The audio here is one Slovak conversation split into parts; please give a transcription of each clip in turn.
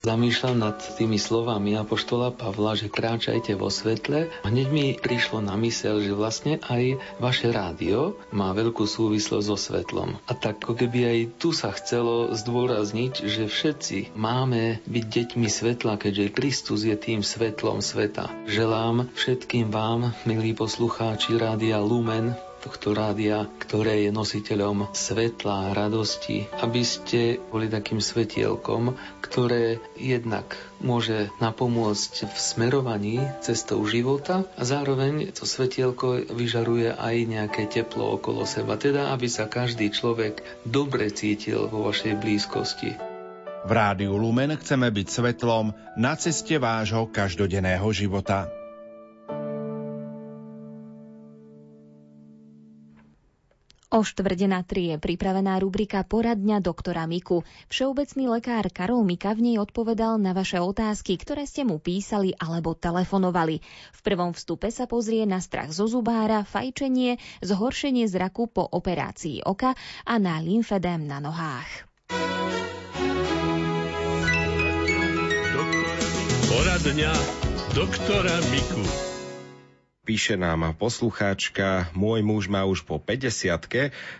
Zamýšľam nad tými slovami Apoštola Pavla, že kráčajte vo svetle. Hneď mi prišlo na mysel, že vlastne aj vaše rádio má veľkú súvislosť so svetlom. A tak ako keby aj tu sa chcelo zdôrazniť, že všetci máme byť deťmi svetla, keďže Kristus je tým svetlom sveta. Želám všetkým vám, milí poslucháči Rádia Lumen, tohto rádia, ktoré je nositeľom svetla a radosti, aby ste boli takým svetielkom, ktoré jednak môže napomôcť v smerovaní cestou života a zároveň to svetielko vyžaruje aj nejaké teplo okolo seba, teda aby sa každý človek dobre cítil vo vašej blízkosti. V Rádiu Lumen chceme byť svetlom na ceste vášho každodenného života. O štvrde na tri je pripravená rubrika Poradňa doktora Miku. Všeobecný lekár Karol Mika v nej odpovedal na vaše otázky, ktoré ste mu písali alebo telefonovali. V prvom vstupe sa pozrie na strach zo zubára, fajčenie, zhoršenie zraku po operácii oka a na lymfedém na nohách. Poradňa doktora Miku. Píše nám poslucháčka, môj muž má už po 50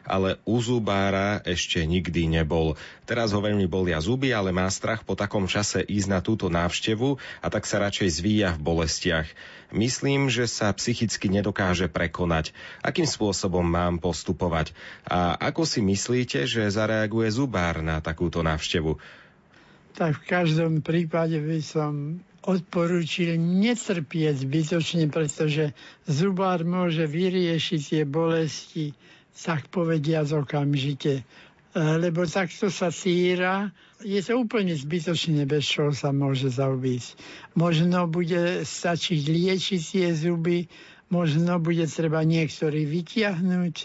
ale u zubára ešte nikdy nebol. Teraz ho veľmi bolia zuby, ale má strach po takom čase ísť na túto návštevu a tak sa radšej zvíja v bolestiach. Myslím, že sa psychicky nedokáže prekonať. Akým spôsobom mám postupovať? A ako si myslíte, že zareaguje zubár na takúto návštevu? Tak v každom prípade by som odporúčil netrpieť zbytočne, pretože zubár môže vyriešiť tie bolesti, tak povediať okamžite. E, lebo takto sa síra, je to úplne zbytočné, bez čoho sa môže zaobísť. Možno bude stačiť liečiť tie zuby, možno bude treba niektorý vytiahnuť,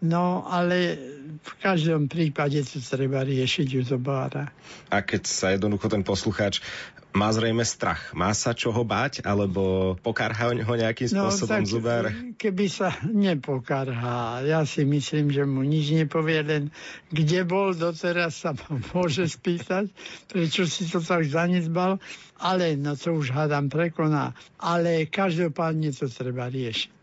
No, ale v každom prípade to treba riešiť u zobára. A keď sa jednoducho ten poslucháč má zrejme strach. Má sa čoho báť, alebo pokarhá ho nejakým no, spôsobom tak, zubár? Keby sa nepokarhá, ja si myslím, že mu nič nepovie, len kde bol doteraz sa môže spýtať, prečo si to tak zanedbal, ale no to už hádam prekoná. Ale každopádne to treba riešiť.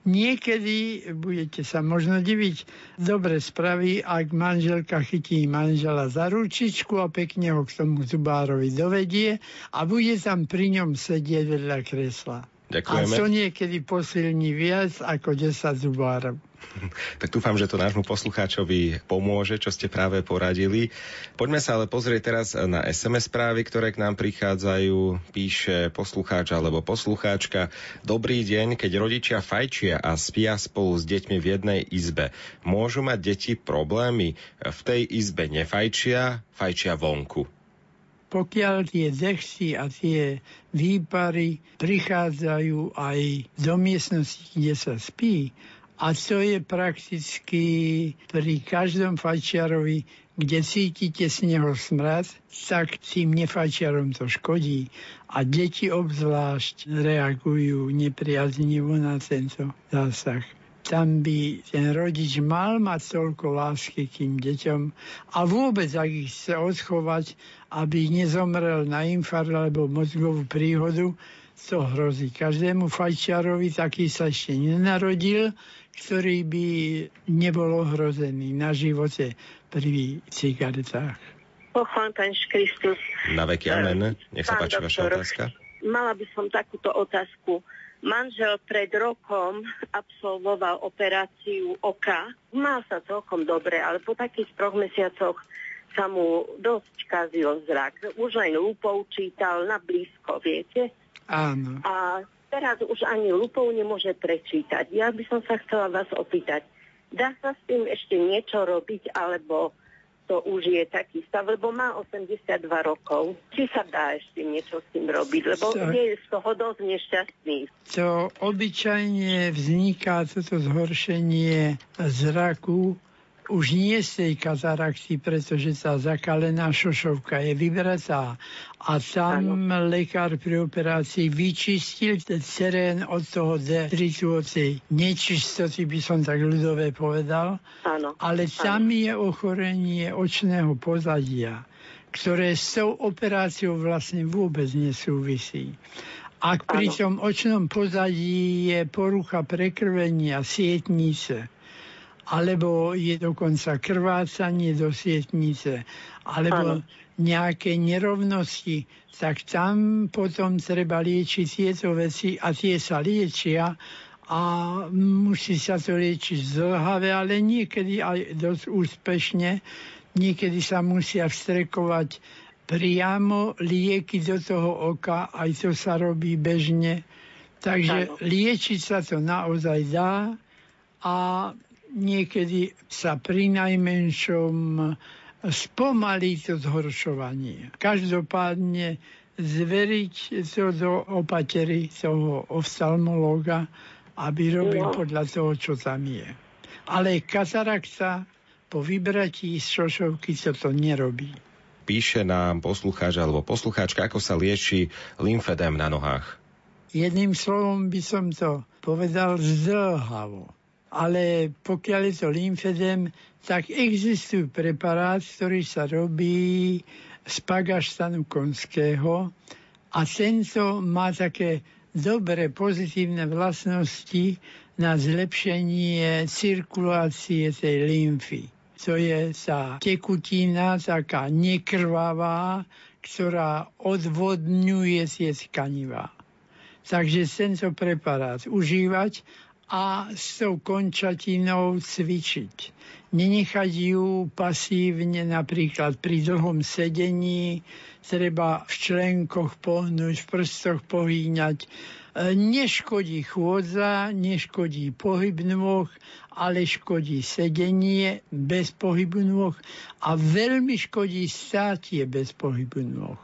Niekedy budete sa možno diviť, dobre spraví, ak manželka chytí manžela za ručičku a pekne ho k tomu zubárovi dovedie a bude tam pri ňom sedieť vedľa kresla. Ďakujeme. A to niekedy posilní viac ako 10 zubárov. tak dúfam, že to nášmu poslucháčovi pomôže, čo ste práve poradili. Poďme sa ale pozrieť teraz na SMS správy, ktoré k nám prichádzajú. Píše poslucháč alebo poslucháčka. Dobrý deň, keď rodičia fajčia a spia spolu s deťmi v jednej izbe. Môžu mať deti problémy? V tej izbe nefajčia, fajčia vonku pokiaľ tie dechsy a tie výpary prichádzajú aj do miestnosti, kde sa spí, a to je prakticky pri každom fajčiarovi, kde cítite z neho smrad, tak tým nefajčiarom to škodí. A deti obzvlášť reagujú nepriaznivo na tento zásah tam by ten rodič mal mať toľko lásky k tým deťom a vôbec, ak ich chce odchovať, aby nezomrel na infarkt alebo mozgovú príhodu, to hrozí. Každému fajčiarovi taký sa ešte nenarodil, ktorý by nebol ohrozený na živote pri cigaretách. Pochván Pán Kristus. Na veky amen. Nech sa páči vaša otázka. Mala by som takúto otázku. Manžel pred rokom absolvoval operáciu oka. Má sa celkom dobre, ale po takých troch mesiacoch sa mu dosť kazil zrak. Už len lupou čítal na blízko, viete? Áno. A teraz už ani lupou nemôže prečítať. Ja by som sa chcela vás opýtať, dá sa s tým ešte niečo robiť, alebo to už je taký stav, lebo má 82 rokov. Či sa dá ešte niečo s tým robiť, lebo tak. je z toho dosť nešťastný. To obyčajne vzniká toto zhoršenie zraku už nie z tej katarakty, pretože tá zakalená šošovka je vybratá a tam ano. lekár pri operácii vyčistil terén od toho detritu, nečistoty, by som tak ľudové povedal. Ano. Ale tam ano. je ochorenie očného pozadia ktoré s tou operáciou vlastne vôbec nesúvisí. Ak pri tom očnom pozadí je porucha prekrvenia sietnice, alebo je dokonca krvácanie do sietnice, alebo ano. nejaké nerovnosti, tak tam potom treba liečiť tieto veci a tie sa liečia a musí sa to liečiť zlhavé, ale niekedy aj dosť úspešne Niekedy sa musia vstrekovať priamo lieky do toho oka, aj to sa robí bežne. Takže ano. liečiť sa to naozaj dá a niekedy sa pri najmenšom spomalí to zhoršovanie. Každopádne zveriť to do opatery toho oftalmológa, aby robil no. podľa toho, čo tam je. Ale katarakta po vybratí z šošovky sa to nerobí. Píše nám poslucháč alebo poslucháčka, ako sa lieči lymfedem na nohách. Jedným slovom by som to povedal zdlhavo. Ale pokiaľ je to lymfedem, tak existuje preparát, ktorý sa robí z pagaštanu konského a tento má také dobré pozitívne vlastnosti na zlepšenie cirkulácie tej lymfy to je sa tekutina taká nekrvavá, ktorá odvodňuje tie tkanivá. Takže tento preparát užívať a s tou končatinou cvičiť. Nenechať ju pasívne napríklad pri dlhom sedení, treba v členkoch pohnúť, v prstoch pohýňať. E, neškodí chôdza, neškodí pohyb nôh, ale škodí sedenie bez pohybu nôh a veľmi škodí státie bez pohybu nôh.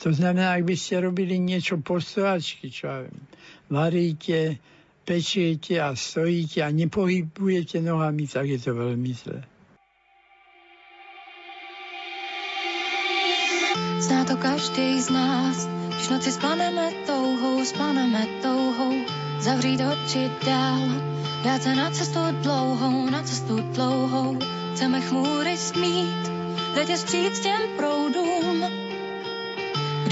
To znamená, ak by ste robili niečo po stojačky, čo ja viem, varíte, pečiete a stojíte a nepohybujete nohami, tak je to veľmi zlé. Zná to každý z nás, když noci spaneme touhou, spaneme touhou, zavřít oči dál, Dát se na cestu dlouhou, na cestu dlouhou, chceme chmúry smít, letět vstříc těm proudům.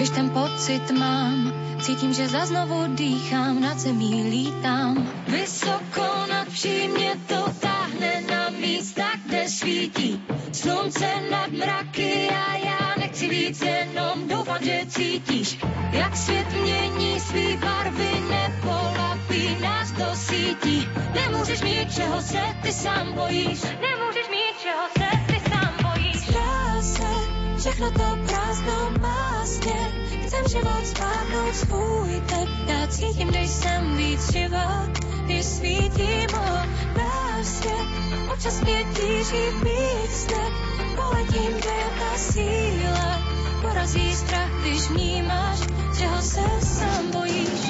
Když ten pocit mám, cítím, že za znovu dýchám, nad zemí lítám. Vysoko nad mě to táhne na místa, kde svítí slunce nad mraky a já nechci víc, jenom doufám, že cítíš, jak svět mění svý barvy, nepolapí nás do sítí. Nemůžeš mít, čeho se ty sám bojíš. Nemůžeš mít, čeho se ty všechno to prázdno má směr. Chcem život spávnout svůj tep. Já cítím, když jsem víc živá, když svítím ho na svět. Občas mě tíží víc step. Poletím, kde je ta síla. Porazí strach, když vnímáš, čeho se sám bojíš.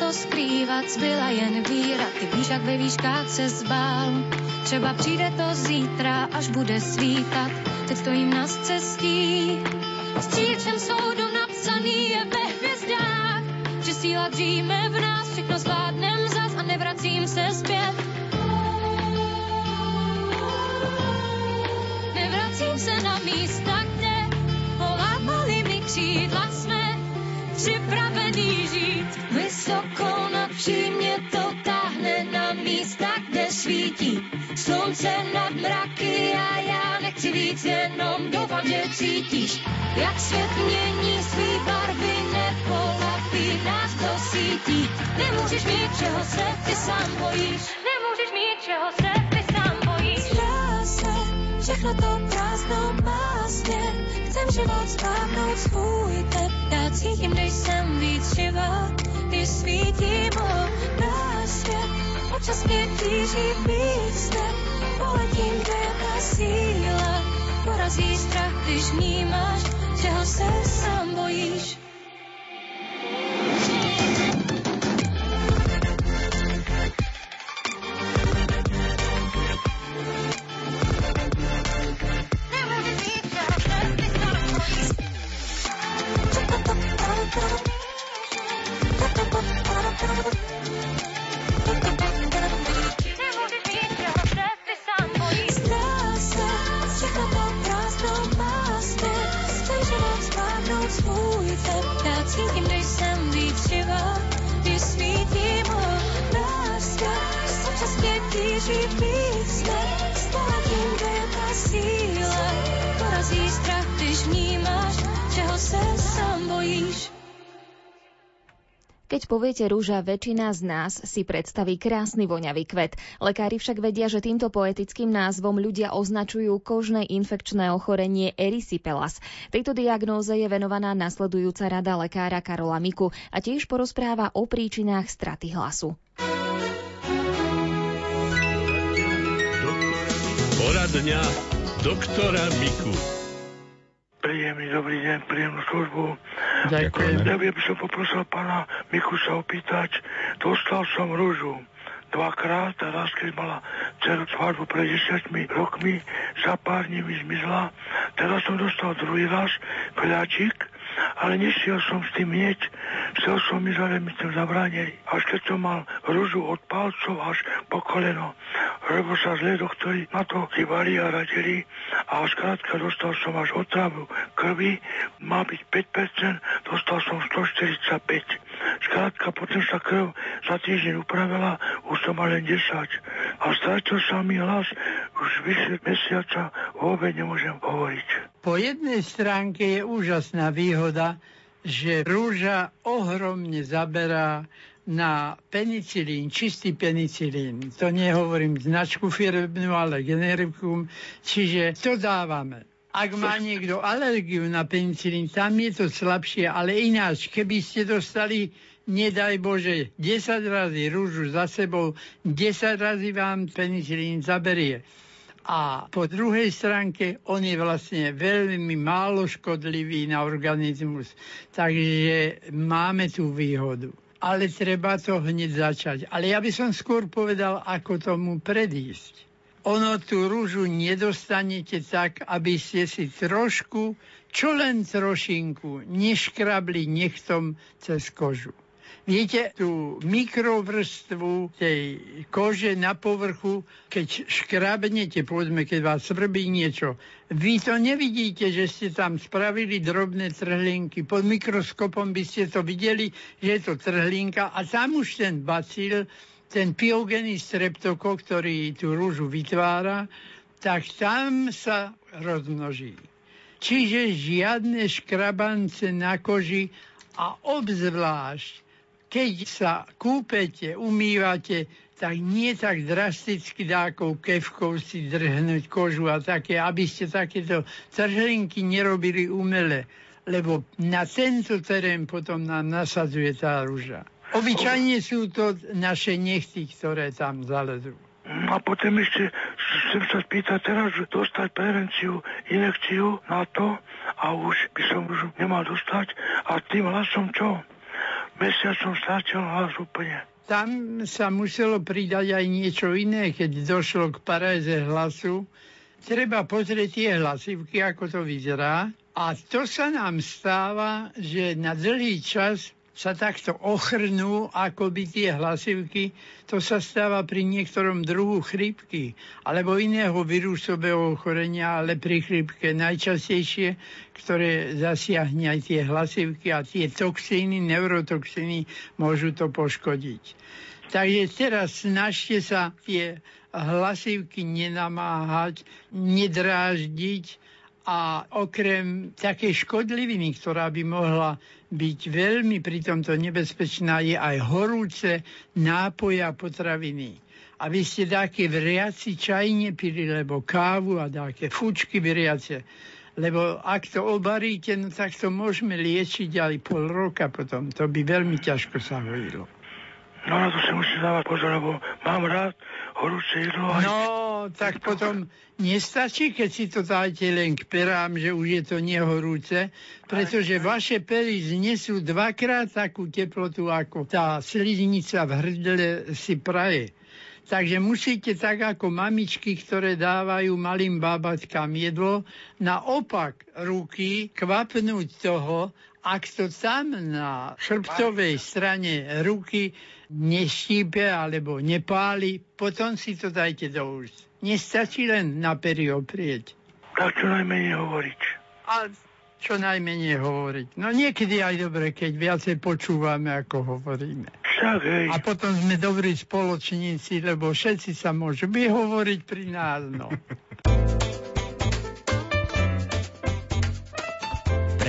To skrývat, zbyla jen víra, ty víš, jak ve výškách se zbál. Třeba přijde to zítra, až bude svítat, teď stojím na cestí. S číčem soudu napsaný je ve hvězdách, že síla dříme v nás, všechno zvládnem zas a nevracím se zpět. Nevracím se na místa, že cítíš, jak svět mění svý barvy, nepolapí nás do sítí. Nemůžeš mít, čeho se ty sám bojíš. Nemůžeš mít, čeho se ty sám bojíš. Zdá se, všechno to prázdno má směr, chcem život spávnout svůj tep já cítím, když jsem víc živá, když svítím ho na svět. Občas mě tíží víc step, poletím, kde je ta síla. Porazí strach, když vnímáš, čeho se sám bojíš. Poviete rúža, väčšina z nás si predstaví krásny voňavý kvet. Lekári však vedia, že týmto poetickým názvom ľudia označujú kožné infekčné ochorenie erysipelas. Tejto diagnóze je venovaná nasledujúca rada lekára Karola Miku a tiež porozpráva o príčinách straty hlasu. Poradňa doktora Miku. Príjemný dobrý deň, príjemnú službu. Ďakujem. Ja by som poprosil pána Miku sa opýtať, dostal som rúžu dvakrát a raz, keď mala dceru svadbu pred desiatimi rokmi, za pár dní mi zmizla. Teraz som dostal druhý raz kľačík, ale nešiel som s tým hneď. Chcel som ísť, ale mi tým zabránili. Až keď som mal rúžu od palcov až po koleno. Lebo sa zlé doktori na to chýbali a radili a skrátka dostal som až otravu krvi, má byť 5%, dostal som 145. Skrátka potom sa krv za týždeň upravila, už som mal len 10. A strátil sa mi hlas, už vyše mesiaca vôbec nemôžem hovoriť. Po jednej stránke je úžasná výhoda, že rúža ohromne zaberá na penicilín, čistý penicilín. To nehovorím značku firmnú, ale generikum. Čiže to dávame. Ak má niekto alergiu na penicilín, tam je to slabšie, ale ináč, keby ste dostali nedaj Bože, 10 razy rúžu za sebou, 10 razy vám penicilín zaberie. A po druhej stránke on je vlastne veľmi málo škodlivý na organizmus. Takže máme tú výhodu. Ale treba to hneď začať. Ale ja by som skôr povedal, ako tomu predísť. Ono tú rúžu nedostanete tak, aby ste si trošku, čo len trošinku, neškrabli nechtom cez kožu. Viete, tú mikrovrstvu tej kože na povrchu, keď škrabnete, povedzme, keď vás svrbí niečo, vy to nevidíte, že ste tam spravili drobné trhlinky. Pod mikroskopom by ste to videli, že je to trhlinka a tam už ten bacil, ten piogený streptokok, ktorý tú rúžu vytvára, tak tam sa rozmnoží. Čiže žiadne škrabance na koži a obzvlášť keď sa kúpete, umývate, tak nie tak drasticky dákou kevkou si drhnúť kožu a také, aby ste takéto trhlinky nerobili umele, lebo na tento terén potom nám nasadzuje tá rúža. Obyčajne sú to naše nechty, ktoré tam zalezú. A potom ešte chcem sa spýtať teraz, že dostať prevenciu, inekciu na to a už by som už nemal dostať. A tým hlasom čo? Mesiac som strátil hlas úplne. Tam sa muselo pridať aj niečo iné, keď došlo k paréze hlasu. Treba pozrieť tie hlasivky, ako to vyzerá. A to sa nám stáva, že na dlhý čas sa takto ochrnú akoby tie hlasivky, to sa stáva pri niektorom druhu chrípky alebo iného vírusového ochorenia, ale pri chrípke najčastejšie, ktoré zasiahne aj tie hlasivky a tie toxíny, neurotoxíny môžu to poškodiť. Takže teraz snažte sa tie hlasivky nenamáhať, nedráždiť a okrem takej škodliviny, ktorá by mohla byť veľmi pri tomto nebezpečná je aj horúce nápoje a potraviny. Aby ste také vriaci čaj nepili, lebo kávu a také fučky vriace. Lebo ak to obaríte, no tak to môžeme liečiť aj pol roka potom. To by veľmi ťažko sa hojilo. No na to si musím dávať pozor, lebo mám rád horúce jedlo. Aj... No, tak potom nestačí, keď si to dáte len k perám, že už je to nehorúce, pretože vaše pery znesú dvakrát takú teplotu, ako tá sliznica v hrdle si praje. Takže musíte tak ako mamičky, ktoré dávajú malým bábatkám jedlo, naopak ruky kvapnúť toho, ak to tam na chrbtovej strane ruky neštípe alebo nepáli, potom si to dajte do úst. Nestačí len na pery oprieť. Tak čo najmenej hovoriť. A čo najmenej hovoriť. No niekedy aj dobre, keď viacej počúvame, ako hovoríme. Však, hej. A potom sme dobrí spoločníci, lebo všetci sa môžu vyhovoriť pri nás. No.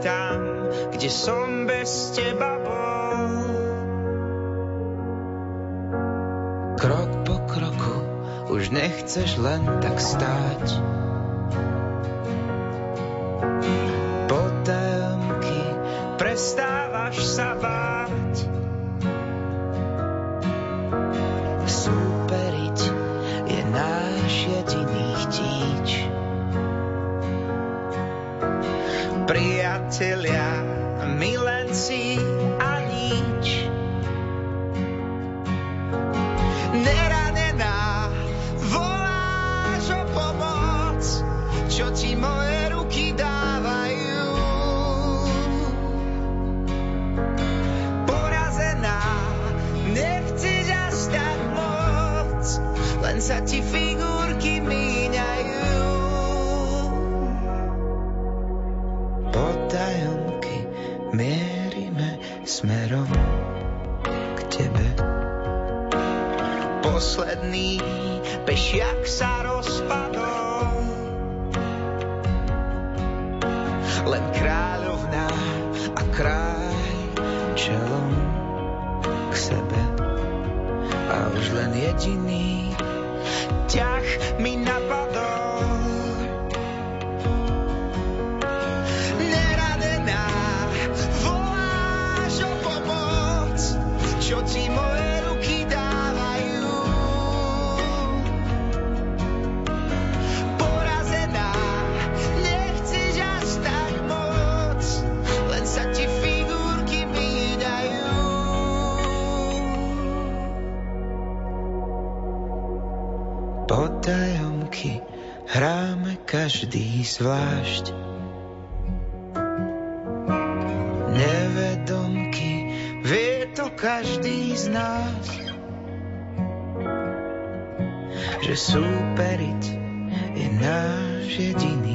Tam, kde som bez teba bol. Krok po kroku už nechceš len tak stáť. Potajomky prestávaš sa báť. Priatelia, milenci a nič. Neranená voláš o pomoc, čo ti moje ruky dávajú. Porazená, nechceš až tak moc, len sa ti figurky zvlášť. Nevedomky vie to každý z nás, že súperiť je náš jediný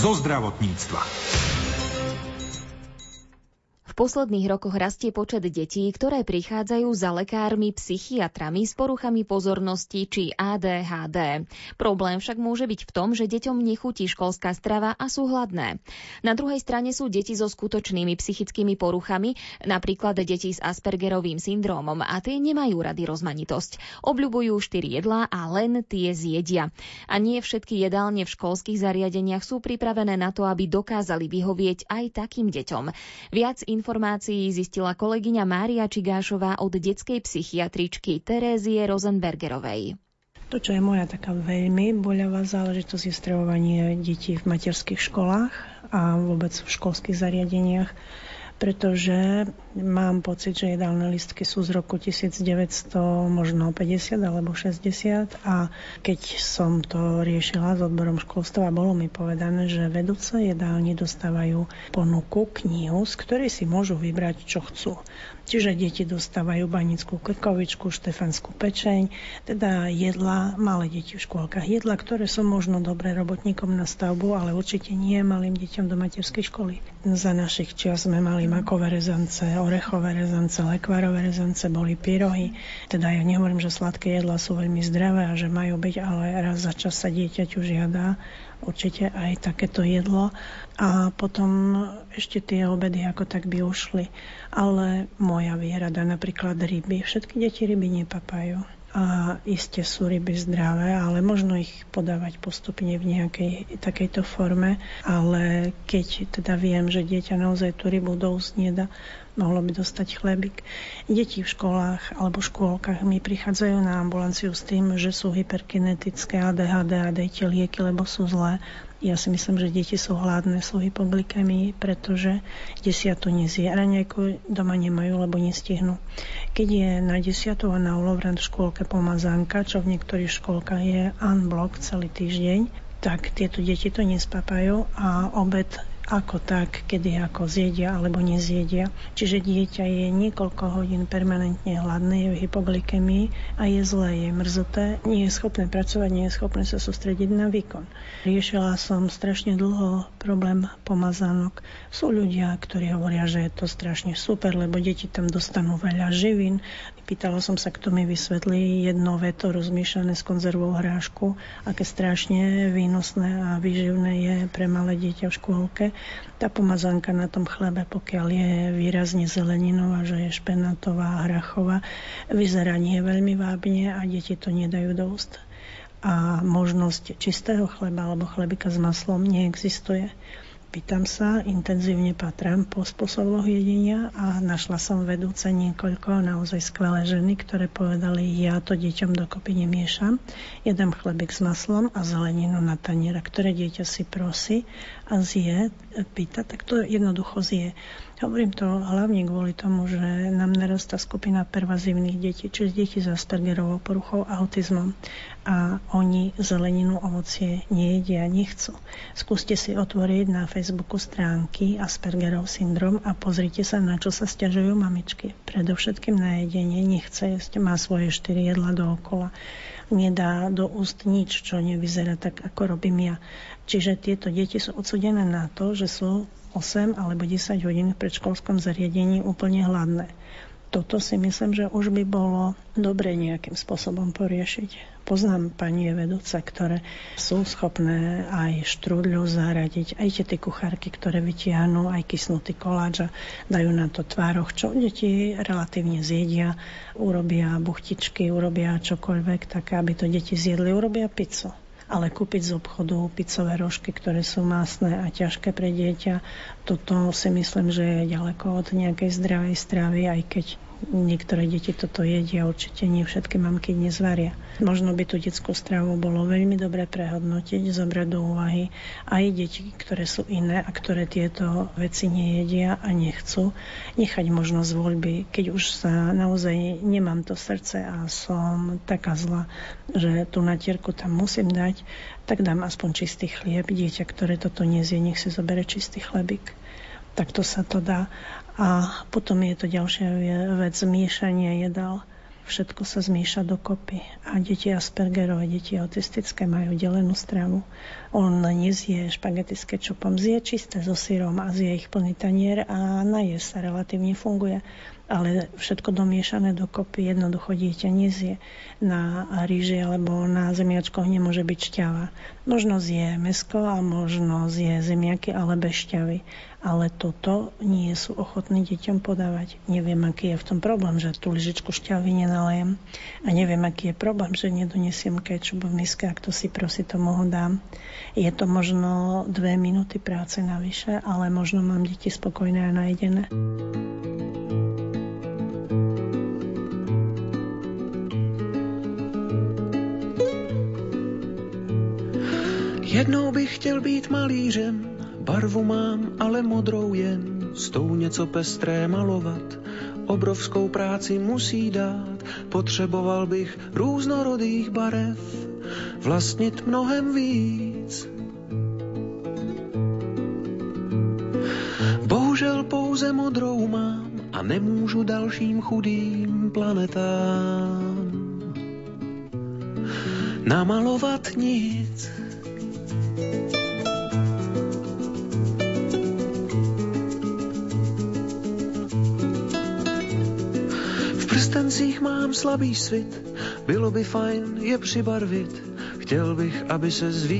Zo zdravotníctva. Posledných rokoch rastie počet detí, ktoré prichádzajú za lekármi, psychiatrami s poruchami pozornosti či ADHD. Problém však môže byť v tom, že deťom nechutí školská strava a sú hladné. Na druhej strane sú deti so skutočnými psychickými poruchami, napríklad deti s Aspergerovým syndrómom a tie nemajú rady rozmanitosť. Obľubujú štyri jedlá a len tie zjedia. A nie všetky jedálne v školských zariadeniach sú pripravené na to, aby dokázali vyhovieť aj takým deťom. Viac informácií zistila kolegyňa Mária Čigášová od detskej psychiatričky Terézie Rosenbergerovej. To, čo je moja taká veľmi boľavá záležitosť, je stravovanie detí v materských školách a vôbec v školských zariadeniach. Pretože mám pocit, že jedálne listky sú z roku 1900, možno 50 alebo 60 a keď som to riešila s odborom školstva, bolo mi povedané, že vedúce jedálni dostávajú ponuku, knihu, z ktorej si môžu vybrať, čo chcú. Čiže deti dostávajú banickú krkovičku, štefanskú pečeň, teda jedla, malé deti v škôlkach, jedla, ktoré sú možno dobré robotníkom na stavbu, ale určite nie malým deťom do materskej školy. Za našich čias sme mali makové rezance, orechové rezance, lekvárové rezance, boli pyrohy. Teda ja nehovorím, že sladké jedla sú veľmi zdravé a že majú byť, ale raz za čas sa dieťaťu žiada určite aj takéto jedlo. A potom ešte tie obedy ako tak by ušli. Ale moja výhrada, napríklad ryby. Všetky deti ryby nepapajú a iste sú ryby zdravé, ale možno ich podávať postupne v nejakej takejto forme, ale keď teda viem, že dieťa naozaj tú rybu do mohlo by dostať chlebík. Deti v školách alebo škôlkach mi prichádzajú na ambulanciu s tým, že sú hyperkinetické ADHD a dejte lieky, lebo sú zlé. Ja si myslím, že deti sú hladné, sú hypoglykemii, pretože desiatu nezie. Raňajku doma nemajú, lebo nestihnú. Keď je na desiatu a na ulovrant v škôlke pomazánka, čo v niektorých škôlkach je unblock celý týždeň, tak tieto deti to nespápajú a obed ako tak, kedy ako zjedia alebo nezjedia. Čiže dieťa je niekoľko hodín permanentne hladné, je v hypoglykemii a je zlé, je mrzuté, nie je schopné pracovať, nie je schopné sa sústrediť na výkon. Riešila som strašne dlho problém pomazánok. Sú ľudia, ktorí hovoria, že je to strašne super, lebo deti tam dostanú veľa živín. Pýtala som sa, kto mi vysvetlí jedno veto rozmýšľané s konzervou hrášku, aké strašne výnosné a výživné je pre malé dieťa v škôlke tá pomazanka na tom chlebe, pokiaľ je výrazne zeleninová, že je špenatová, hrachová, vyzerá nie veľmi vábne a deti to nedajú do úst. A možnosť čistého chleba alebo chlebika s maslom neexistuje. Pýtam sa, intenzívne patrám po spôsoboch jedenia a našla som vedúce niekoľko naozaj skvelé ženy, ktoré povedali, ja to deťom dokopy nemiešam. Jedem chlebík s maslom a zeleninu na taniera, ktoré dieťa si prosí a zje, pýta, tak to jednoducho zje. Hovorím to hlavne kvôli tomu, že nám narastá skupina pervazívnych detí, čiže deti s Aspergerovou poruchou a autizmom. Oni zeleninu, ovocie nejedia, nechcú. Skúste si otvoriť na Facebooku stránky Aspergerov syndrom a pozrite sa, na čo sa stiažujú mamičky. Predovšetkým na jedenie nechce jesť, má svoje štyri jedla dookola nedá do úst nič, čo nevyzerá tak, ako robím ja. Čiže tieto deti sú odsudené na to, že sú 8 alebo 10 hodín v predškolskom zariadení úplne hladné. Toto si myslím, že už by bolo dobre nejakým spôsobom poriešiť. Poznám pani vedúce, ktoré sú schopné aj štrúdľu zaradiť, aj tie kuchárky, ktoré vytiahnu aj kysnutý koláč a dajú na to tvároch, čo deti relatívne zjedia, urobia buchtičky, urobia čokoľvek, tak aby to deti zjedli, urobia pizzu. Ale kúpiť z obchodu pizzové rožky, ktoré sú masné a ťažké pre dieťa, toto si myslím, že je ďaleko od nejakej zdravej stravy, aj keď niektoré deti toto jedia, určite nie všetky mamky dnes varia. Možno by tú detskú stravu bolo veľmi dobre prehodnotiť, zobrať do úvahy aj deti, ktoré sú iné a ktoré tieto veci nejedia a nechcú. Nechať možnosť voľby, keď už sa naozaj nemám to srdce a som taká zla, že tú natierku tam musím dať, tak dám aspoň čistý chlieb. Dieťa, ktoré toto nezie, nech si zobere čistý chlebík takto sa to dá. A potom je to ďalšia vec, zmiešanie jedál. Všetko sa zmieša dokopy. A deti Aspergerové, deti autistické majú delenú stravu. On nezie špagety s kečupom, zje čisté so sírom a zje ich plný tanier a naje sa relatívne funguje ale všetko domiešané dokopy jednoducho dieťa nezie. Na ríži alebo na zemiačkoch nemôže byť šťava. Možno zje mesko a možno zje zemiaky, ale bez šťavy. Ale toto nie sú ochotní deťom podávať. Neviem, aký je v tom problém, že tú lyžičku šťavy nenalejem. A neviem, aký je problém, že nedonesiem kečup v miske, ak to si prosí, to mohu dám. Je to možno dve minúty práce navyše, ale možno mám deti spokojné a najedené. Jednou bych chtěl být malířem, barvu mám ale modrou jen. s tou něco pestré malovat, obrovskou práci musí dát. Potřeboval bych různorodých barev, vlastnit mnohem víc. Bohužel pouze modrou mám a nemůžu dalším chudým planetám namalovat nic. Prstencích mám slabý svit, bylo by fajn je přibarvit, chtěl bych, aby se zví